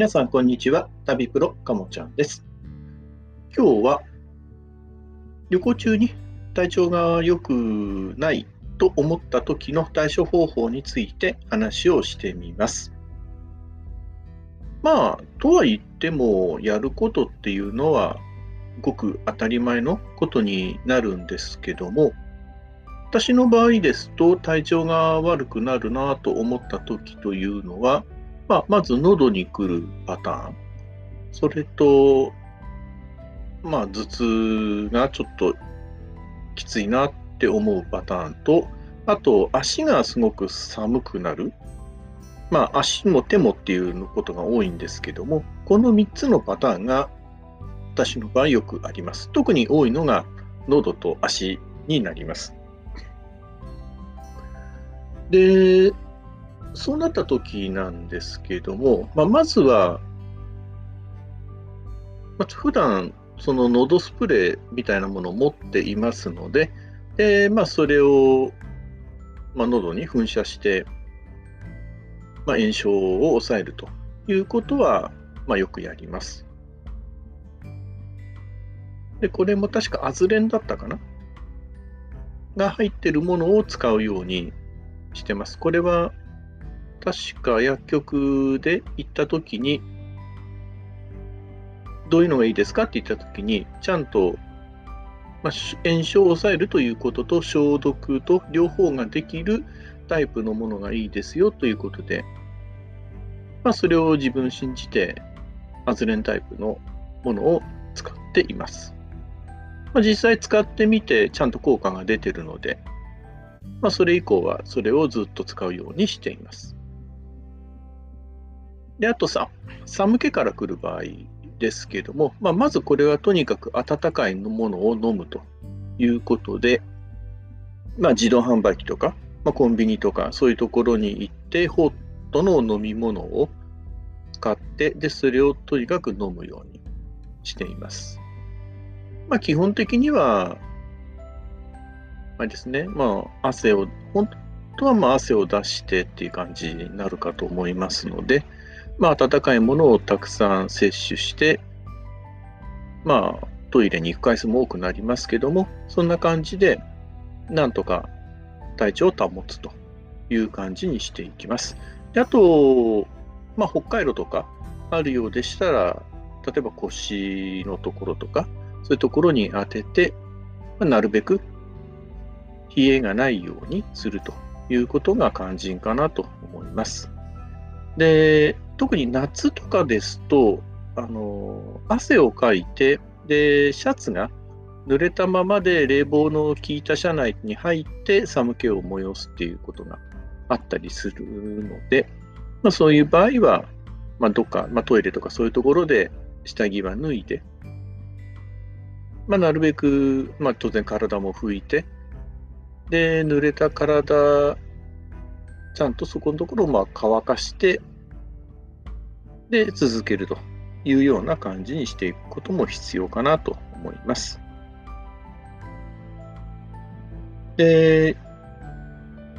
皆さん、こんにちは。旅プロかもちゃんです。今日は旅行中に体調が良くないと思った時の対処方法について話をしてみます。まあ、とは言っても、やることっていうのはごく当たり前のことになるんですけども、私の場合ですと、体調が悪くなるなと思った時というのは、まあ、まず喉に来るパターン、それと、まあ、頭痛がちょっときついなって思うパターンと、あと、足がすごく寒くなる。まあ、足も手もっていうことが多いんですけども、この3つのパターンが私の場合よくあります。特に多いのが喉と足になります。で、そうなった時なんですけども、まあ、まずは、まあ、普段その喉スプレーみたいなものを持っていますので、でまあ、それを、まあ、喉に噴射して、まあ、炎症を抑えるということは、まあ、よくやります。で、これも確かアズレンだったかな？が入ってるものを使うようにしてます。これは確か薬局で行った時に、どういうのがいいですかって言った時に、ちゃんと、まあ、炎症を抑えるということと消毒と両方ができるタイプのものがいいですよということで、まあ、それを自分信じて、アズレンタイプのものを使っています。まあ、実際使ってみて、ちゃんと効果が出てるので、まあ、それ以降はそれをずっと使うようにしています。で、あとさ、寒気から来る場合ですけども、まあ、まずこれはとにかく温かいものを飲むということで、まあ、自動販売機とか、まあ、コンビニとか、そういうところに行って、ホットの飲み物を使って、で、それをとにかく飲むようにしています。まあ、基本的には、あれですね、まあ、汗を、本当はまあ汗を出してっていう感じになるかと思いますので、まあ、温かいものをたくさん摂取して、まあ、トイレに行く回数も多くなりますけども、そんな感じで、なんとか体調を保つという感じにしていきます。であと、まあ、北海道とかあるようでしたら、例えば腰のところとか、そういうところに当てて、まあ、なるべく冷えがないようにするということが肝心かなと思います。で、特に夏とかですと、あの汗をかいて、で、シャツが濡れたままで冷房の効いた車内に入って寒気を催すっていうことがあったりするので、まあ、そういう場合は、まあ、どっか、まあ、トイレとかそういうところで下着は脱いで、まあ、なるべく、まあ、当然体も拭いて、で、濡れた体、ちゃんとそこのところをまあ乾かして、で、続けるというような感じにしていくことも必要かなと思います。で、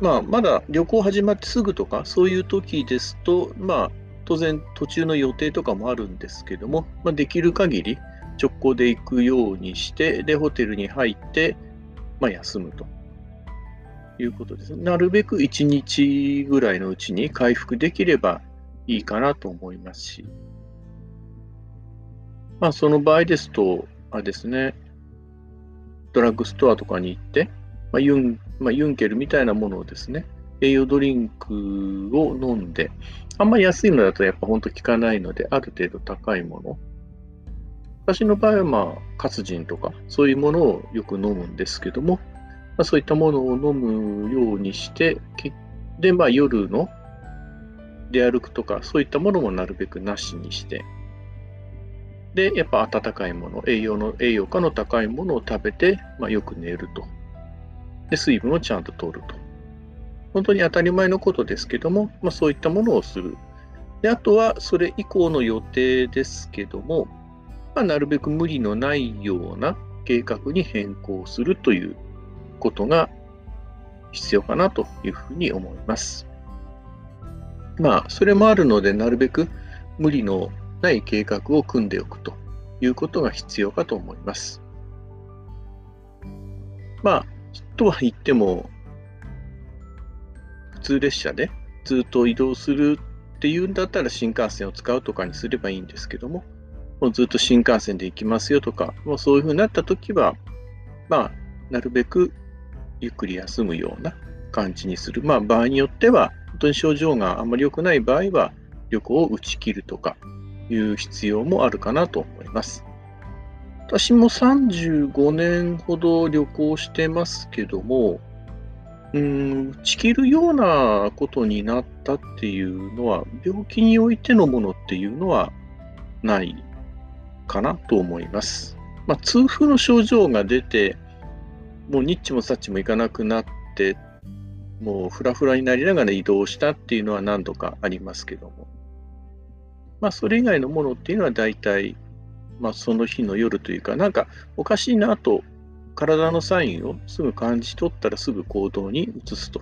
まあ、まだ旅行始まってすぐとか、そういう時ですと、まあ、当然途中の予定とかもあるんですけども、まあ、できる限り直行で行くようにして、で、ホテルに入って、まあ、休むということです。なるべく1日ぐらいのうちに回復できればいいかなと思いますし、まあ、その場合ですと、あれですね、ドラッグストアとかに行って、まあユンまあ、ユンケルみたいなものをですね、栄養ドリンクを飲んで、あんまり安いのだとやっぱ本当効かないので、ある程度高いもの。私の場合は、まあ、活人とか、そういうものをよく飲むんですけども、まあ、そういったものを飲むようにして、で、まあ、夜の出歩くとか、そういったものもなるべくなしにして、で、やっぱ温かいもの、栄養の、栄養価の高いものを食べて、まあ、よく寝ると。で、水分をちゃんと取ると。本当に当たり前のことですけども、まあ、そういったものをする。で、あとはそれ以降の予定ですけども、まあ、なるべく無理のないような計画に変更するということが必要かなというふうに思います。まあ、それもあるので、なるべく無理のない計画を組んでおくということが必要かと思います。まあ、とは言っても、普通列車でずっと移動するっていうんだったら新幹線を使うとかにすればいいんですけども、もうずっと新幹線で行きますよとか、もうそういうふうになったときは、まあ、なるべくゆっくり休むような感じにする。まあ、場合によっては、当に症状があんまり良くない場合は、旅行を打ち切るとかいう必要もあるかなと思います。私も35年ほど旅行してますけども、うん、打ち切るようなことになったっていうのは、病気においてのものっていうのはないかなと思います。まあ、痛風の症状が出て、もうニッチもサッチもいかなくなって、もうフラフラになりながら移動したっていうのは何度かありますけども、まあ、それ以外のものっていうのは大体、まあ、その日の夜というか、なんかおかしいなと、体のサインをすぐ感じ取ったらすぐ行動に移すと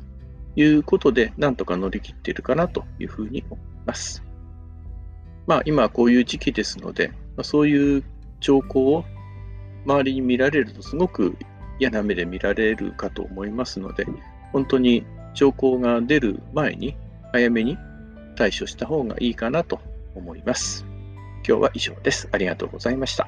いうことで、なんとか乗り切っているかなというふうに思います。まあ、今こういう時期ですので、ま、そういう兆候を周りに見られるとすごく嫌な目で見られるかと思いますので、本当に兆候が出る前に早めに対処した方がいいかなと思います。今日は以上です。ありがとうございました。